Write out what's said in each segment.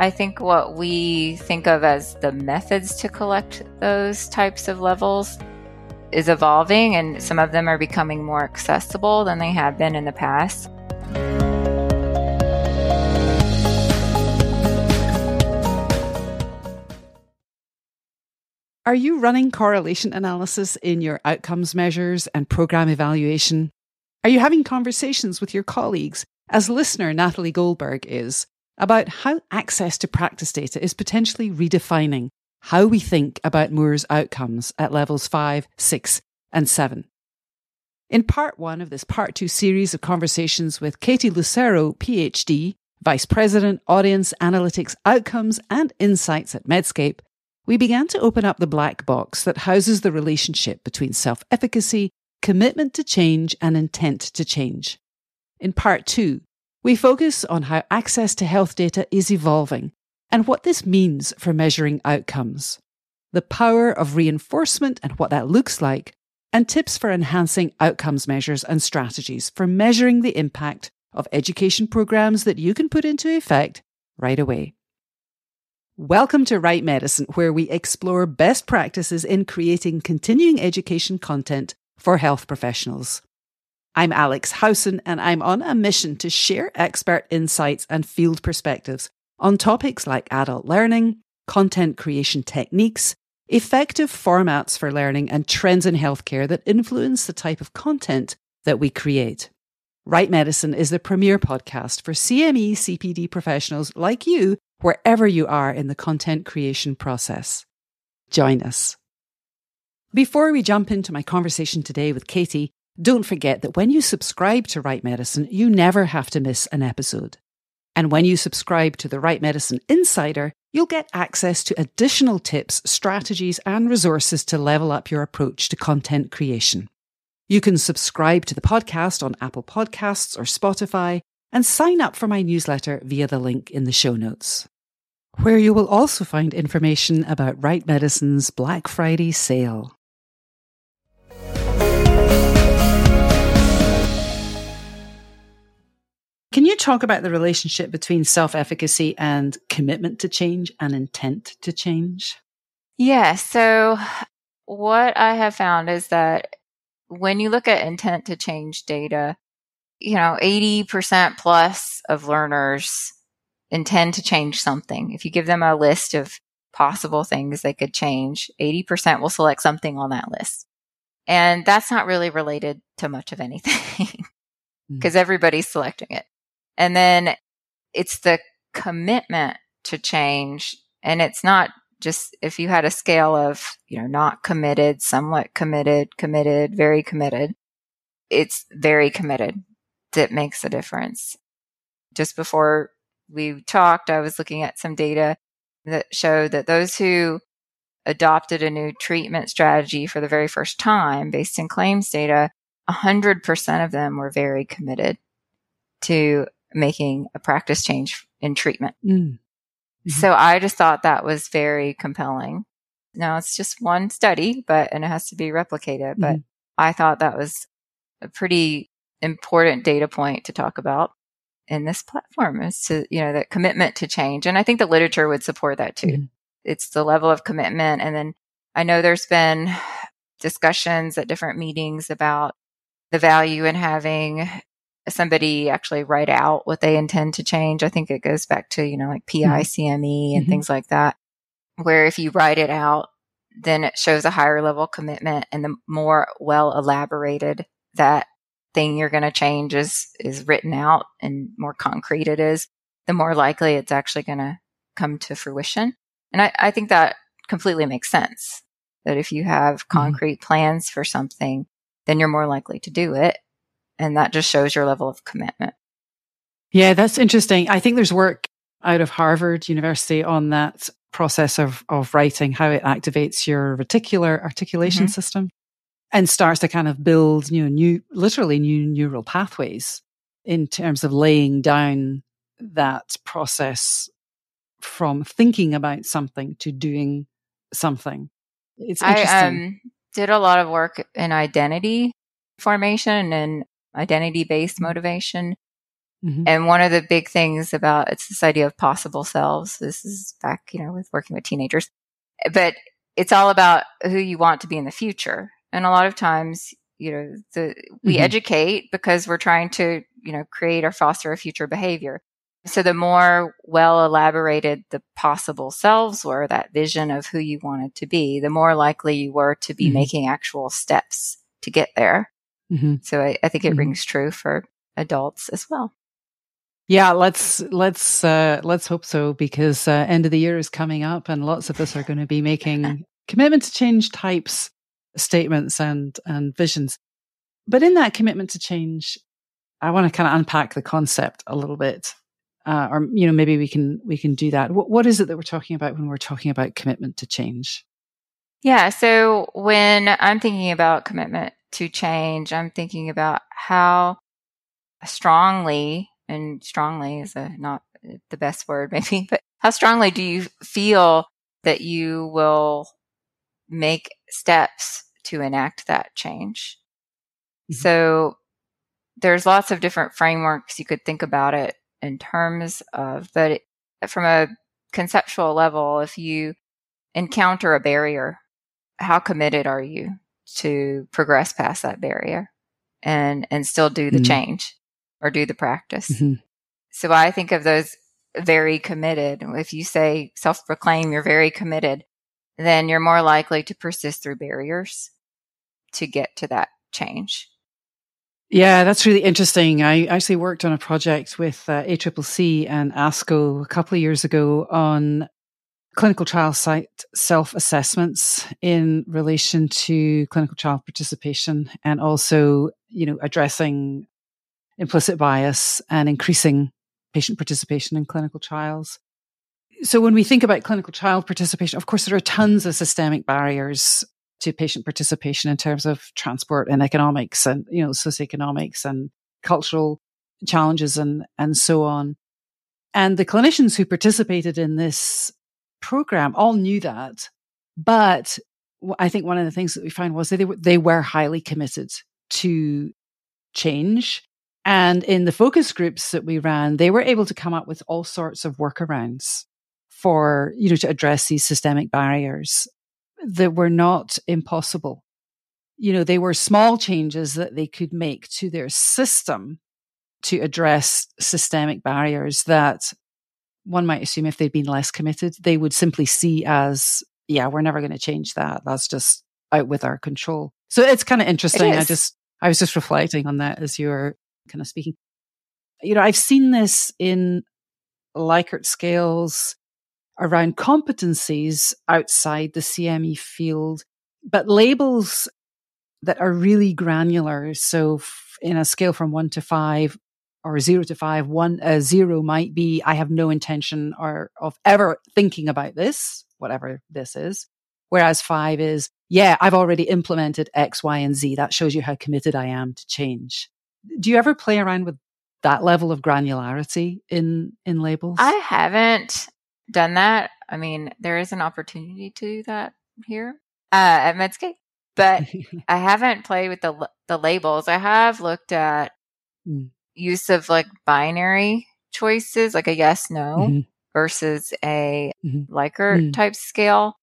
I think what we think of as the methods to collect those types of levels is evolving, and some of them are becoming more accessible than they have been in the past. Are you running correlation analysis in your outcomes measures and program evaluation? Are you having conversations with your colleagues, as listener Natalie Goldberg is, about how access to practice data is potentially redefining how we think about Moore's outcomes at levels 5, 6, and 7? In part one of this part two series of conversations with Katie Lucero, PhD, Vice President, Audience Analytics Outcomes and Insights at Medscape, we began to open up the black box that houses the relationship between self efficacy, commitment to change, and intent to change. In part two, we focus on how access to health data is evolving and what this means for measuring outcomes, the power of reinforcement and what that looks like, and tips for enhancing outcomes measures and strategies for measuring the impact of education programs that you can put into effect right away. Welcome to Write Medicine, where we explore best practices in creating continuing education content for health professionals. I'm Alex Howson, and I'm on a mission to share expert insights and field perspectives on topics like adult learning, content creation techniques, effective formats for learning, and trends in healthcare that influence the type of content that we create. Write Medicine is the premier podcast for CME CPD professionals like you wherever you are in the content creation process. Join us. Before we jump into my conversation today with Katie, don't forget that when you subscribe to Write Medicine, you never have to miss an episode. And when you subscribe to the Write Medicine Insider, you'll get access to additional tips, strategies, and resources to level up your approach to content creation. You can subscribe to the podcast on Apple Podcasts or Spotify, and sign up for my newsletter via the link in the show notes, where you will also find information about Write Medicine's Black Friday sale. Can you talk about the relationship between self efficacy and commitment to change and intent to change? Yeah. So, what I have found is that when you look at intent to change data, you know, 80% plus of learners intend to change something. If you give them a list of possible things they could change, 80% will select something on that list. And that's not really related to much of anything because mm. everybody's selecting it. And then it's the commitment to change. And it's not just if you had a scale of, you know, not committed, somewhat committed, committed, very committed, it's very committed that makes a difference. Just before we talked, I was looking at some data that showed that those who adopted a new treatment strategy for the very first time based in claims data, 100% of them were very committed to making a practice change in treatment. Mm. Mm-hmm. So I just thought that was very compelling. Now it's just one study, but, and it has to be replicated, but mm. I thought that was a pretty important data point to talk about in this platform is to, you know, that commitment to change. And I think the literature would support that too. Mm. It's the level of commitment. And then I know there's been discussions at different meetings about the value in having somebody actually write out what they intend to change. I think it goes back to, you know, like PI, CME mm-hmm. and mm-hmm. things like that, where if you write it out, then it shows a higher level commitment and the more well elaborated that thing you're going to change is, is written out and more concrete it is, the more likely it's actually going to come to fruition. And I, I think that completely makes sense that if you have mm-hmm. concrete mm-hmm. plans for something, then you're more likely to do it. And that just shows your level of commitment. Yeah, that's interesting. I think there's work out of Harvard University on that process of, of writing, how it activates your reticular articulation mm-hmm. system and starts to kind of build you know, new, literally new neural pathways in terms of laying down that process from thinking about something to doing something. It's interesting. I um, did a lot of work in identity formation and identity based motivation. Mm-hmm. And one of the big things about it's this idea of possible selves. This is back, you know, with working with teenagers, but it's all about who you want to be in the future. And a lot of times, you know, the, we mm-hmm. educate because we're trying to, you know, create or foster a future behavior. So the more well elaborated the possible selves were, that vision of who you wanted to be, the more likely you were to be mm-hmm. making actual steps to get there. Mm-hmm. So I, I, think it mm-hmm. rings true for adults as well. Yeah, let's let's uh, let's hope so because uh, end of the year is coming up, and lots of us are going to be making commitment to change types statements and and visions. But in that commitment to change, I want to kind of unpack the concept a little bit, uh, or you know maybe we can we can do that. What, what is it that we're talking about when we're talking about commitment to change? Yeah, so when I'm thinking about commitment to change, I'm thinking about how strongly and strongly is a not the best word maybe, but how strongly do you feel that you will make steps to enact that change? Mm-hmm. So there's lots of different frameworks you could think about it in terms of, but from a conceptual level, if you encounter a barrier, how committed are you to progress past that barrier and and still do the mm-hmm. change? or do the practice. Mm-hmm. So I think of those very committed. If you say self proclaim you're very committed, then you're more likely to persist through barriers to get to that change. Yeah, that's really interesting. I actually worked on a project with uh, ACCC and ASCO a couple of years ago on clinical trial site self assessments in relation to clinical trial participation and also, you know, addressing implicit bias and increasing patient participation in clinical trials. So when we think about clinical trial participation, of course, there are tons of systemic barriers to patient participation in terms of transport and economics and, you know, socioeconomics and cultural challenges and, and so on. And the clinicians who participated in this program all knew that. But I think one of the things that we found was that they were, they were highly committed to change and in the focus groups that we ran, they were able to come up with all sorts of workarounds for, you know, to address these systemic barriers that were not impossible. You know, they were small changes that they could make to their system to address systemic barriers that one might assume if they'd been less committed, they would simply see as, yeah, we're never going to change that. That's just out with our control. So it's kind of interesting. I just, I was just reflecting on that as you were kind of speaking. You know, I've seen this in Likert scales around competencies outside the CME field, but labels that are really granular. So in a scale from one to five or zero to five, one, uh, zero might be, I have no intention or of ever thinking about this, whatever this is. Whereas five is, yeah, I've already implemented X, Y, and Z. That shows you how committed I am to change do you ever play around with that level of granularity in in labels? I haven't done that. I mean, there is an opportunity to do that here uh, at Medscape, but I haven't played with the the labels. I have looked at mm. Use of like binary choices, like a yes no mm-hmm. versus a mm-hmm. Likert mm. type scale,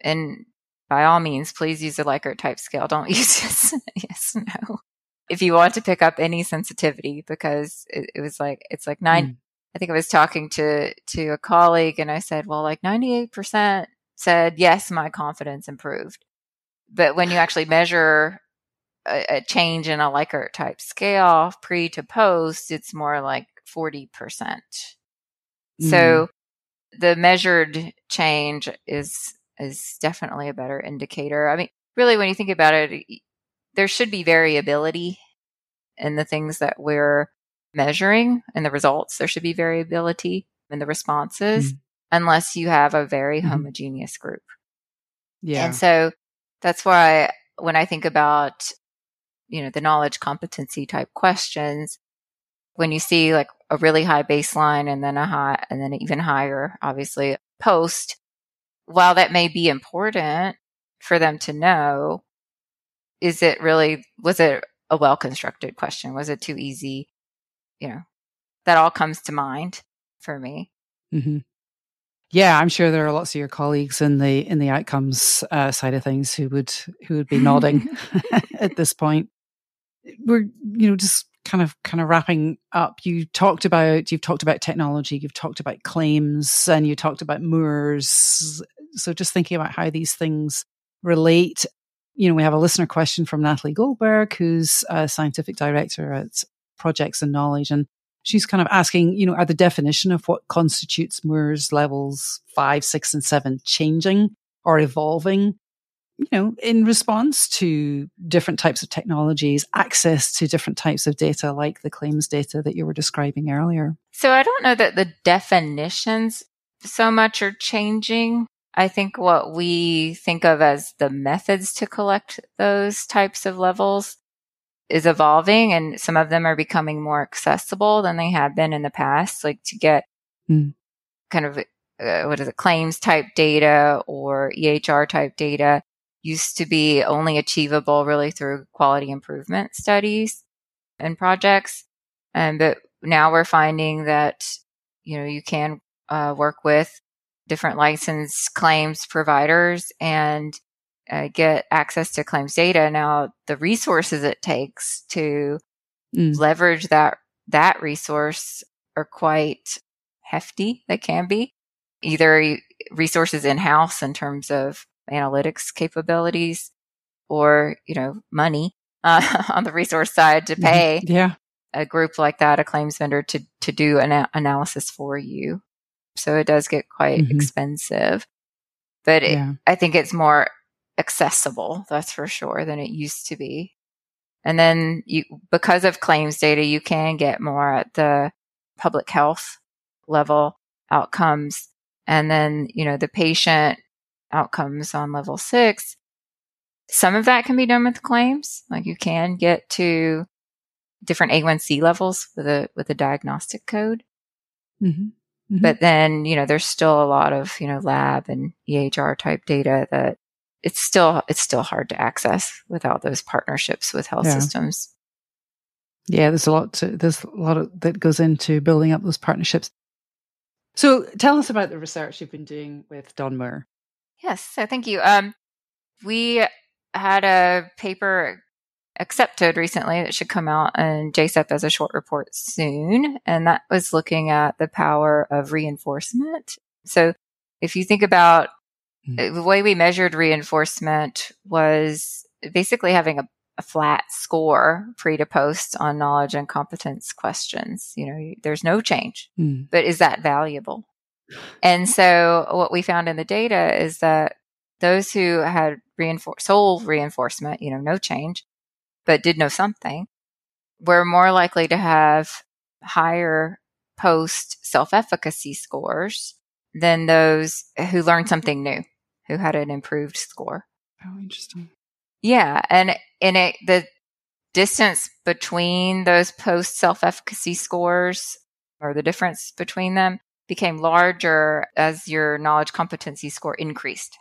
and by all means, please use a Likert type scale. Don't use yes, yes no if you want to pick up any sensitivity because it, it was like it's like nine mm. i think i was talking to to a colleague and i said well like 98% said yes my confidence improved but when you actually measure a, a change in a likert type scale pre to post it's more like 40% mm. so the measured change is is definitely a better indicator i mean really when you think about it there should be variability in the things that we're measuring and the results. There should be variability in the responses mm unless you have a very mm homogeneous group. Yeah. And so that's why when I think about, you know, the knowledge competency type questions, when you see like a really high baseline and then a high and then even higher, obviously post, while that may be important for them to know, is it really was it a well constructed question? Was it too easy? You know, that all comes to mind for me. Mm-hmm. Yeah, I'm sure there are lots of your colleagues in the in the outcomes uh, side of things who would who would be nodding at this point. We're you know just kind of kind of wrapping up. You talked about you've talked about technology, you've talked about claims, and you talked about Moore's So just thinking about how these things relate. You know, we have a listener question from Natalie Goldberg, who's a scientific director at Projects In Knowledge, and she's kind of asking, you know, are the definition of what constitutes Moore's levels five, six, and seven changing or evolving? You know, in response to different types of technologies, access to different types of data, like the claims data that you were describing earlier. So I don't know that the definitions so much are changing. I think what we think of as the methods to collect those types of levels is evolving and some of them are becoming more accessible than they have been in the past like to get mm. kind of uh, what is it claims type data or ehr type data used to be only achievable really through quality improvement studies and projects and but now we're finding that you know you can uh, work with different license claims providers and uh, get access to claims data. Now, the resources it takes to mm. leverage that that resource are quite hefty. They can be either resources in house in terms of analytics capabilities, or you know, money uh, on the resource side to mm-hmm. pay. Yeah. A group like that, a claims vendor, to to do an analysis for you. So it does get quite mm-hmm. expensive. But yeah. I think it's more accessible, that's for sure, than it used to be. And then you, because of claims data, you can get more at the public health level outcomes. And then, you know, the patient outcomes on level six. Some of that can be done with claims. Like you can get to different A1C levels with a, with a diagnostic code. Mm-hmm. Mm-hmm. But then, you know, there's still a lot of, you know, lab and EHR type data that it's still it's still hard to access without those partnerships with health yeah. systems. Yeah, there's a lot to, there's a lot of, that goes into building up those partnerships. So tell us about the research you've been doing with Don Moore. Yes, so thank you. Um, we had a paper accepted recently that should come out in JSEP as a short report soon, and that was looking at the power of reinforcement. So if you think about Mm-hmm. The way we measured reinforcement was basically having a, a flat score pre to post on knowledge and competence questions. You know, there's no change, mm. but is that valuable? And so what we found in the data is that those who had reinfor- sole reinforcement, you know, no change, but did know something, were more likely to have higher post self efficacy scores than those who learned something new who had an improved score. Oh, interesting. Yeah, and and it the distance between those post self efficacy scores or the difference between them became larger as your knowledge competency score increased.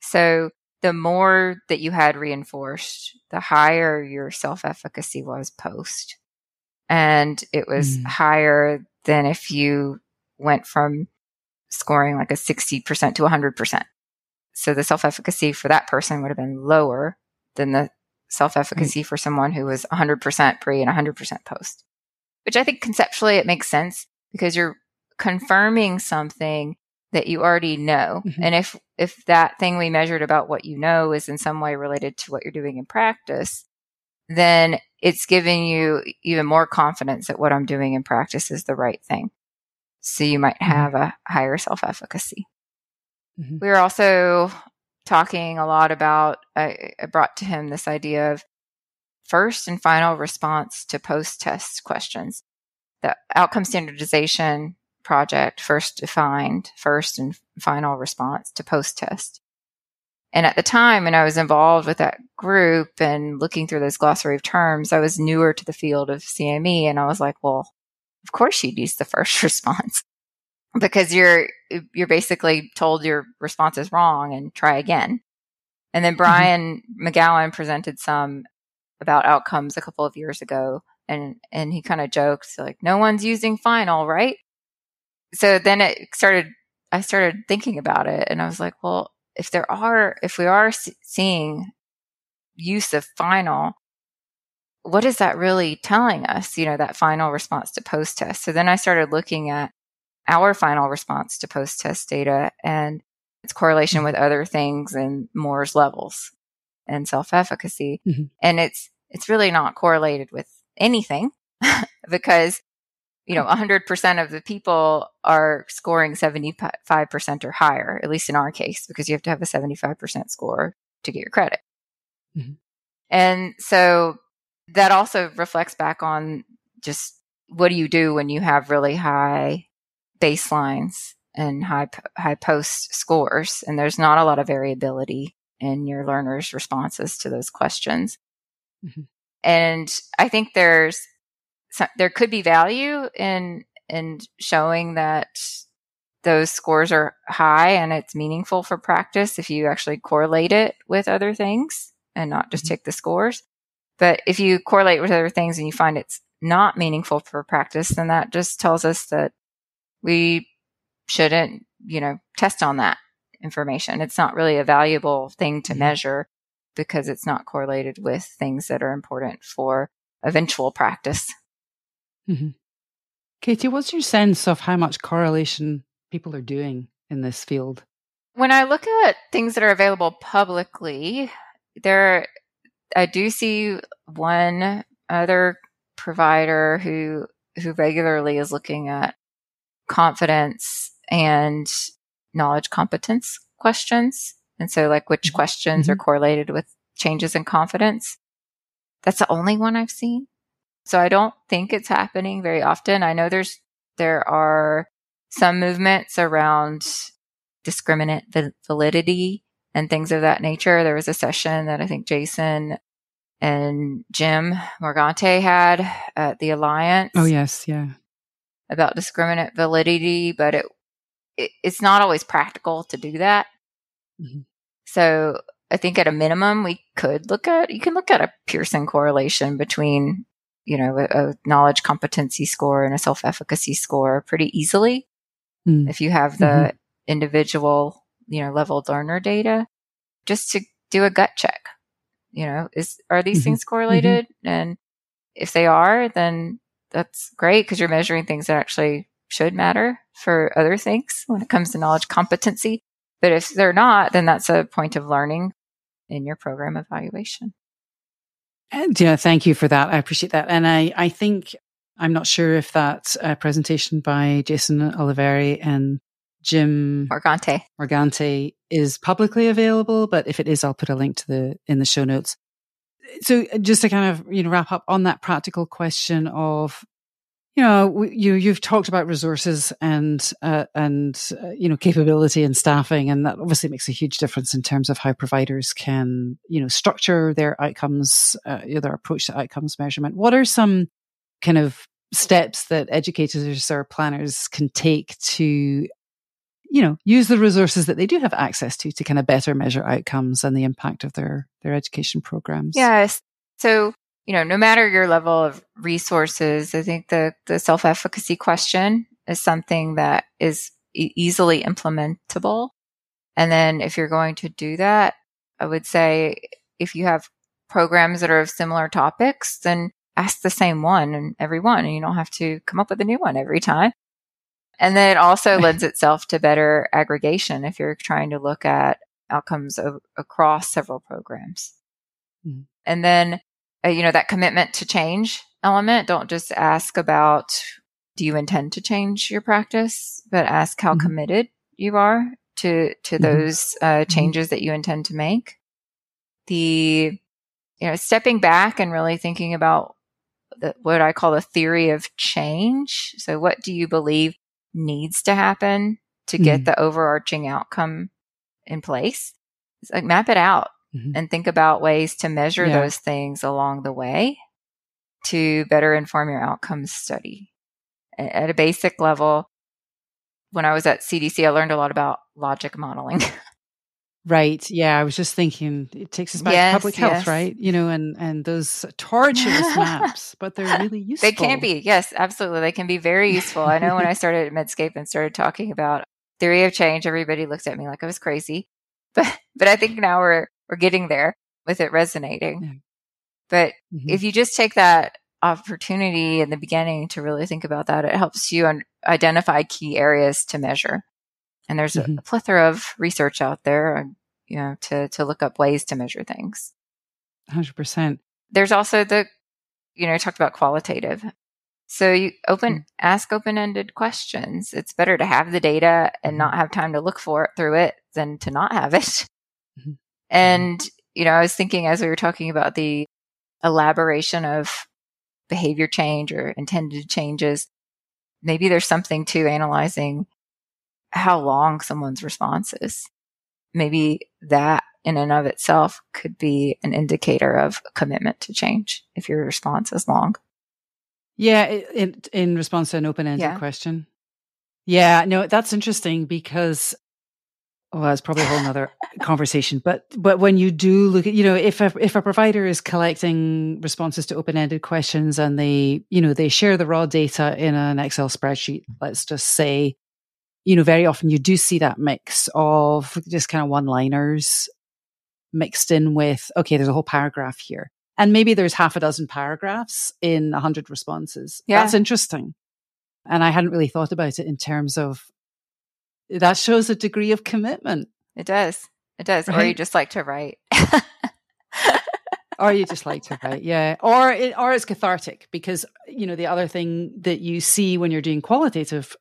So the more that you had reinforced, the higher your self efficacy was post. And it was mm. higher than if you went from scoring like a 60% to 100%. So the self efficacy for that person would have been lower than the self efficacy mm-hmm. for someone who was 100% pre and 100% post, which I think conceptually it makes sense because you're confirming something that you already know. Mm-hmm. And if, if that thing we measured about what you know is in some way related to what you're doing in practice, then it's giving you even more confidence that what I'm doing in practice is the right thing. So you might mm-hmm. have a higher self efficacy. Mm-hmm. We were also talking a lot about, I, I brought to him this idea of first and final response to post test questions. The outcome standardization project first defined first and final response to post test. And at the time, when I was involved with that group and looking through those glossary of terms, I was newer to the field of CME. And I was like, well, of course you'd use the first response because you're you're basically told your response is wrong and try again. And then mm-hmm. Brian mm-hmm. McGowan presented some about outcomes a couple of years ago And, and he kind of joked like, no one's using final, right? So then it started, I started thinking about it and I was like, well, if there are, if we are seeing use of final, what is that really telling us? You know, that final response to post test. So then I started looking at our final response to post test data and its correlation mm-hmm. with other things and Moore's levels and self efficacy. Mm-hmm. And it's, it's really not correlated with anything because, you know, 100% of the people are scoring 75% or higher, at least in our case, because you have to have a 75% score to get your credit. Mm-hmm. And so that also reflects back on just what do you do when you have really high baselines and high high post scores and there's not a lot of variability in your learners responses to those questions mm-hmm. and i think there's there could be value in in showing that those scores are high and it's meaningful for practice if you actually correlate it with other things and not just mm-hmm. take the scores but if you correlate with other things and you find it's not meaningful for practice then that just tells us that we shouldn't, you know, test on that information. It's not really a valuable thing to mm-hmm. measure because it's not correlated with things that are important for eventual practice. Mm-hmm. Katie, what's your sense of how much correlation people are doing in this field? When I look at things that are available publicly, there I do see one other provider who who regularly is looking at confidence and knowledge competence questions. And so, like, which mm-hmm. questions mm-hmm. are correlated with changes in confidence? That's the only one I've seen. So I don't think it's happening very often. I know there's, there are some movements around discriminant validity and things of that nature. There was a session that I think Jason and Jim Morgante had at the Alliance. Oh, yes. Yeah about discriminant validity, but it, it it's not always practical to do that. Mm-hmm. So I think at a minimum, we could look at, you can look at a Pearson correlation between, you know, a, a knowledge competency score and a self efficacy score pretty easily. Mm. If you have the mm-hmm. individual, you know, leveled learner data, just to do a gut check, you know, is, are these mm-hmm. things correlated? Mm-hmm. And if they are, then that's great because you're measuring things that actually should matter for other things when it comes to knowledge competency. But if they're not, then that's a point of learning in your program evaluation. And yeah, thank you for that. I appreciate that. And I, I think I'm not sure if that uh, presentation by Jason Olivieri and Jim Morgante Morgante is publicly available, but if it is, I'll put a link to the in the show notes so just to kind of you know wrap up on that practical question of you know you you've talked about resources and uh, and uh, you know capability and staffing and that obviously makes a huge difference in terms of how providers can you know structure their outcomes uh, their approach to outcomes measurement what are some kind of steps that educators or planners can take to you know, use the resources that they do have access to to kind of better measure outcomes and the impact of their their education programs. Yes. So, you know, no matter your level of resources, I think the the self-efficacy question is something that is e- easily implementable. And then if you're going to do that, I would say if you have programs that are of similar topics, then ask the same one and every one and you don't have to come up with a new one every time. And then it also lends itself to better aggregation if you're trying to look at outcomes of, across several programs. Mm-hmm. And then, uh, you know, that commitment to change element, don't just ask about do you intend to change your practice, but ask how mm-hmm. committed you are to to mm-hmm. those uh, mm-hmm. changes that you intend to make. The you know stepping back and really thinking about the, what I call the theory of change. So, what do you believe needs to happen to get mm-hmm. the overarching outcome in place. It's like map it out mm-hmm. and think about ways to measure yeah. those things along the way to better inform your outcomes study. At a basic level, when I was at CDC, I learned a lot about logic modeling. Right. Yeah. I was just thinking it takes us back yes, to public health, yes. right? You know, and, and those tortuous maps, but they're really useful. They can be. Yes, absolutely. They can be very useful. I know when I started at Medscape and started talking about theory of change, everybody looked at me like I was crazy. But, but I think now we're, we're getting there with it resonating. Yeah. But mm-hmm. if you just take that opportunity in the beginning to really think about that, it helps you un- identify key areas to measure. And there's mm-hmm. a, a, plethora of research out there, you know, to, to look up ways to measure things. 100%. There's also the, you know, I talked about qualitative. So you open, mm-hmm. ask open-ended questions. It's better to have the data and mm-hmm. not have time to look for it through it than to not have it. Mm-hmm. And, you know, I was thinking as we were talking about the elaboration of behavior change or intended changes, maybe there's something to analyzing how long someone's response is. Maybe that in and of itself could be an indicator of commitment to change if your response is long. Yeah, in, in response to an open ended yeah. question. Yeah, no, that's interesting because well, that's probably a whole other conversation. But but when you do look at, you know, if a if a provider is collecting responses to open ended questions and they, you know, they share the raw data in an Excel spreadsheet, mm-hmm. let's just say, you know, very often you do see that mix of just kind of one liners mixed in with, okay, there's a whole paragraph here. And maybe there's half a dozen paragraphs in a hundred responses. Yeah. That's interesting. And I hadn't really thought about it in terms of that shows a degree of commitment. It does. It does. Right? Or you just like to write. or you just like to write, yeah. Or it, or it's cathartic because you know the other thing that you see when you're doing qualitative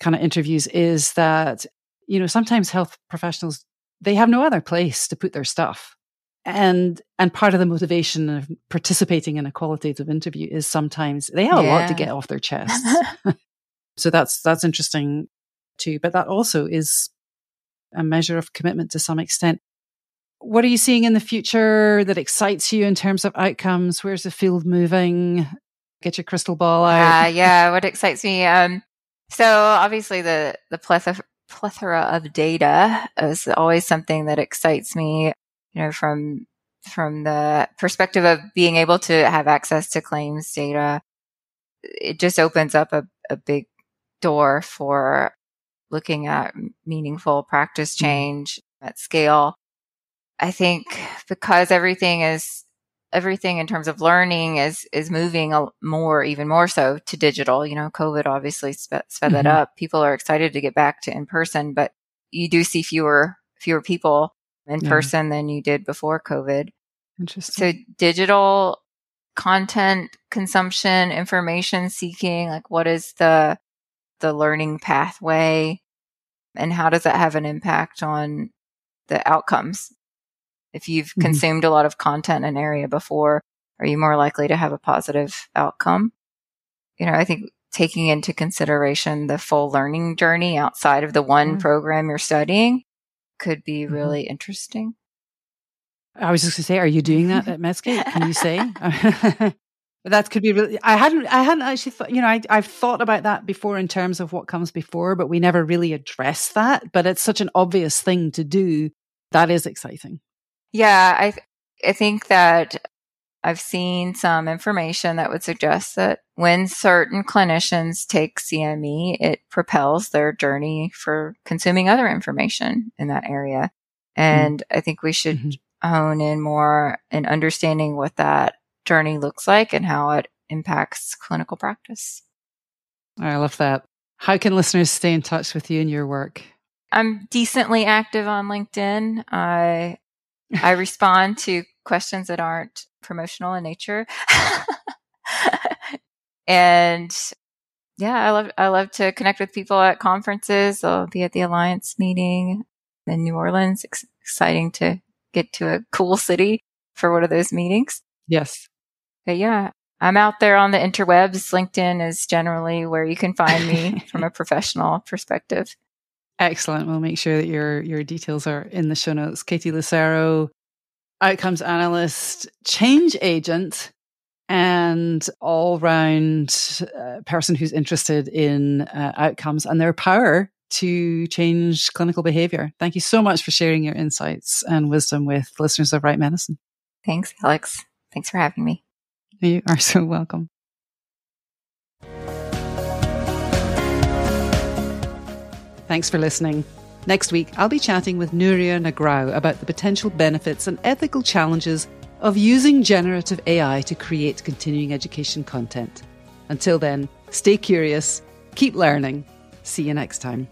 kind of interviews is that, you know, sometimes health professionals, they have no other place to put their stuff. And, and part of the motivation of participating in a qualitative interview is sometimes they have yeah. a lot to get off their chest. so that's, that's interesting too. But that also is a measure of commitment to some extent. What are you seeing in the future that excites you in terms of outcomes? Where's the field moving? Get your crystal ball out. Uh, yeah, what excites me? Um, so obviously the, the plethora, plethora of data is always something that excites me, you know, from, from the perspective of being able to have access to claims data. It just opens up a, a big door for looking at meaningful practice mm-hmm. change at scale. I think because everything is everything in terms of learning is is moving more, even more so to digital. You know, COVID obviously sped, sped mm-hmm. that up. People are excited to get back to in person, but you do see fewer fewer people in yeah. person than you did before COVID. Interesting. So digital content consumption, information seeking, like what is the the learning pathway and how does that have an impact on the outcomes if you've mm-hmm. consumed a lot of content in an area before, are you more likely to have a positive outcome? You know, I think taking into consideration the full learning journey outside of the one mm-hmm. program you're studying could be mm-hmm. really interesting. I was just going to say, are you doing that at Medscape? Can you say? that could be really. I hadn't. I hadn't actually thought. You know, I, I've thought about that before in terms of what comes before, but we never really address that. But it's such an obvious thing to do. That is exciting. Yeah, I th- I think that I've seen some information that would suggest that when certain clinicians take CME, it propels their journey for consuming other information in that area. Hmm. And mm-hmm. I think we should mm-hmm. hone in more in understanding what that journey looks like and how it impacts clinical practice. I love that. How can listeners stay in touch with you and your work? I'm decently active on LinkedIn. I I respond to questions that aren't promotional in nature. and yeah, I love I love to connect with people at conferences. I'll be at the Alliance meeting in New Orleans. Ex- exciting to get to a cool city for one of those meetings. Yes. But yeah, I'm out there on the interwebs. LinkedIn is generally where you can find me from a professional perspective. Excellent. We'll make sure that your your details are in the show notes. Katie Lucero, outcomes analyst, change agent, and all round uh, person who's interested in uh, outcomes and their power to change clinical behavior. Thank you so much for sharing your insights and wisdom with listeners of Write Medicine. Thanks, Alex. Thanks for having me. You are so welcome. Thanks for listening. Next week, I'll be chatting with Nuria Nagrau about the potential benefits and ethical challenges of using generative AI to create continuing education content. Until then, stay curious, keep learning. See you next time.